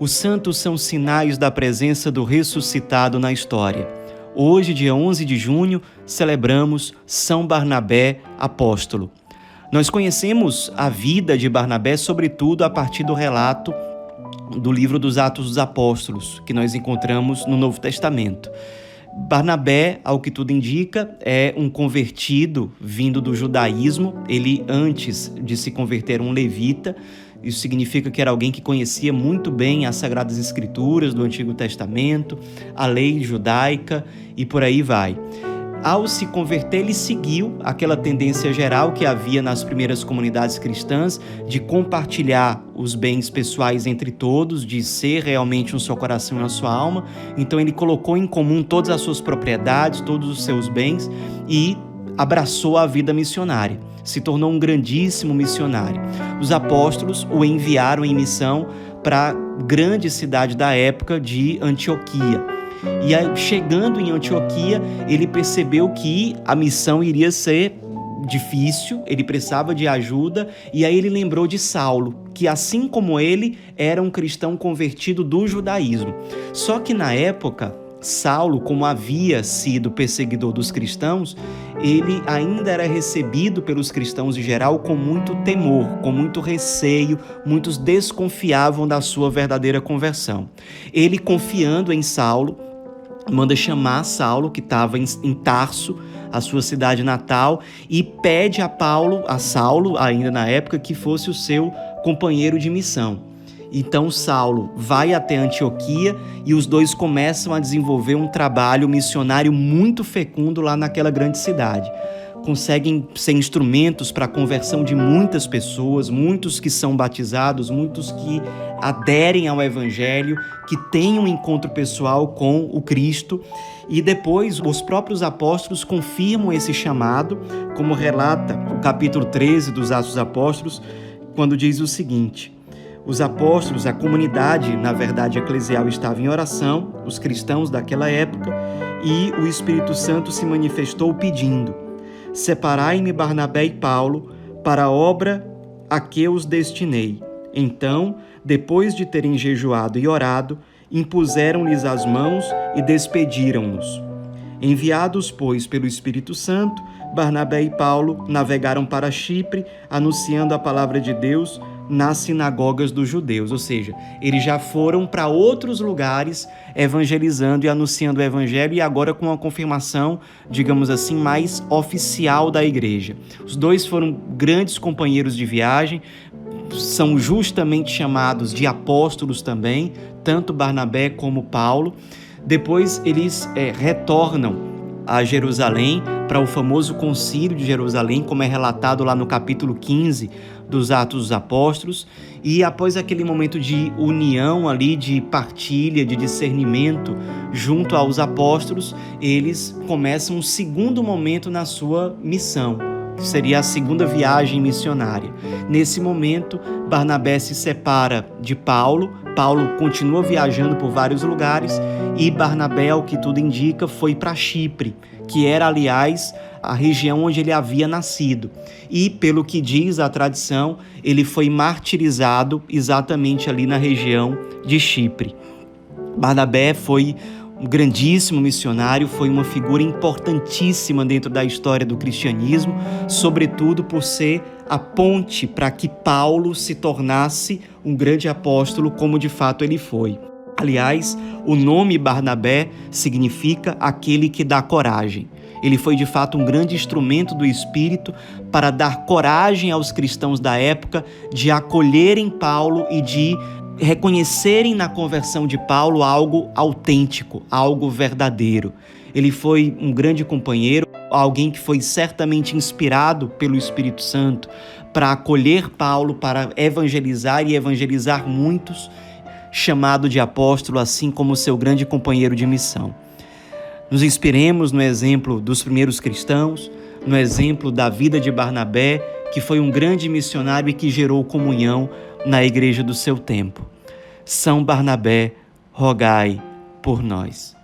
Os santos são sinais da presença do ressuscitado na história. Hoje, dia 11 de junho, celebramos São Barnabé apóstolo. Nós conhecemos a vida de Barnabé, sobretudo a partir do relato do livro dos Atos dos Apóstolos, que nós encontramos no Novo Testamento. Barnabé, ao que tudo indica, é um convertido vindo do judaísmo. Ele, antes de se converter, um levita. Isso significa que era alguém que conhecia muito bem as Sagradas Escrituras do Antigo Testamento, a lei judaica e por aí vai. Ao se converter, ele seguiu aquela tendência geral que havia nas primeiras comunidades cristãs de compartilhar os bens pessoais entre todos, de ser realmente um só coração e uma sua alma. Então ele colocou em comum todas as suas propriedades, todos os seus bens e abraçou a vida missionária. Se tornou um grandíssimo missionário. Os apóstolos o enviaram em missão para a grande cidade da época de Antioquia. E aí, chegando em Antioquia, ele percebeu que a missão iria ser difícil, ele precisava de ajuda, e aí ele lembrou de Saulo, que assim como ele, era um cristão convertido do judaísmo. Só que na época, Saulo, como havia sido perseguidor dos cristãos, ele ainda era recebido pelos cristãos em geral com muito temor, com muito receio, muitos desconfiavam da sua verdadeira conversão. Ele, confiando em Saulo, manda chamar Saulo, que estava em, Tarso, a sua cidade natal, e pede a Paulo, a Saulo, ainda na época, que fosse o seu companheiro de missão. Então Saulo vai até Antioquia e os dois começam a desenvolver um trabalho missionário muito fecundo lá naquela grande cidade conseguem ser instrumentos para a conversão de muitas pessoas, muitos que são batizados, muitos que aderem ao Evangelho, que têm um encontro pessoal com o Cristo. E depois os próprios apóstolos confirmam esse chamado, como relata o capítulo 13 dos Atos dos Apóstolos, quando diz o seguinte. Os apóstolos, a comunidade, na verdade eclesial, estava em oração, os cristãos daquela época, e o Espírito Santo se manifestou pedindo: Separai-me Barnabé e Paulo para a obra a que os destinei. Então, depois de terem jejuado e orado, impuseram-lhes as mãos e despediram-nos. Enviados, pois, pelo Espírito Santo, Barnabé e Paulo navegaram para Chipre, anunciando a palavra de Deus nas sinagogas dos judeus, ou seja, eles já foram para outros lugares evangelizando e anunciando o evangelho e agora com uma confirmação, digamos assim, mais oficial da igreja. Os dois foram grandes companheiros de viagem, são justamente chamados de apóstolos também, tanto Barnabé como Paulo. Depois eles é, retornam a Jerusalém para o famoso concílio de Jerusalém, como é relatado lá no capítulo 15 dos Atos dos Apóstolos, e após aquele momento de união ali, de partilha, de discernimento junto aos apóstolos, eles começam um segundo momento na sua missão, seria a segunda viagem missionária. Nesse momento, Barnabé se separa de Paulo, Paulo continua viajando por vários lugares e Barnabé, ao que tudo indica, foi para Chipre, que era, aliás, a região onde ele havia nascido. E, pelo que diz a tradição, ele foi martirizado exatamente ali na região de Chipre. Barnabé foi um grandíssimo missionário, foi uma figura importantíssima dentro da história do cristianismo, sobretudo por ser a ponte para que Paulo se tornasse um grande apóstolo, como de fato ele foi. Aliás, o nome Barnabé significa aquele que dá coragem. Ele foi de fato um grande instrumento do Espírito para dar coragem aos cristãos da época de acolherem Paulo e de reconhecerem na conversão de Paulo algo autêntico, algo verdadeiro. Ele foi um grande companheiro, alguém que foi certamente inspirado pelo Espírito Santo para acolher Paulo, para evangelizar e evangelizar muitos chamado de apóstolo, assim como seu grande companheiro de missão. Nos inspiremos no exemplo dos primeiros cristãos, no exemplo da vida de Barnabé, que foi um grande missionário e que gerou comunhão na igreja do seu tempo. São Barnabé, rogai por nós.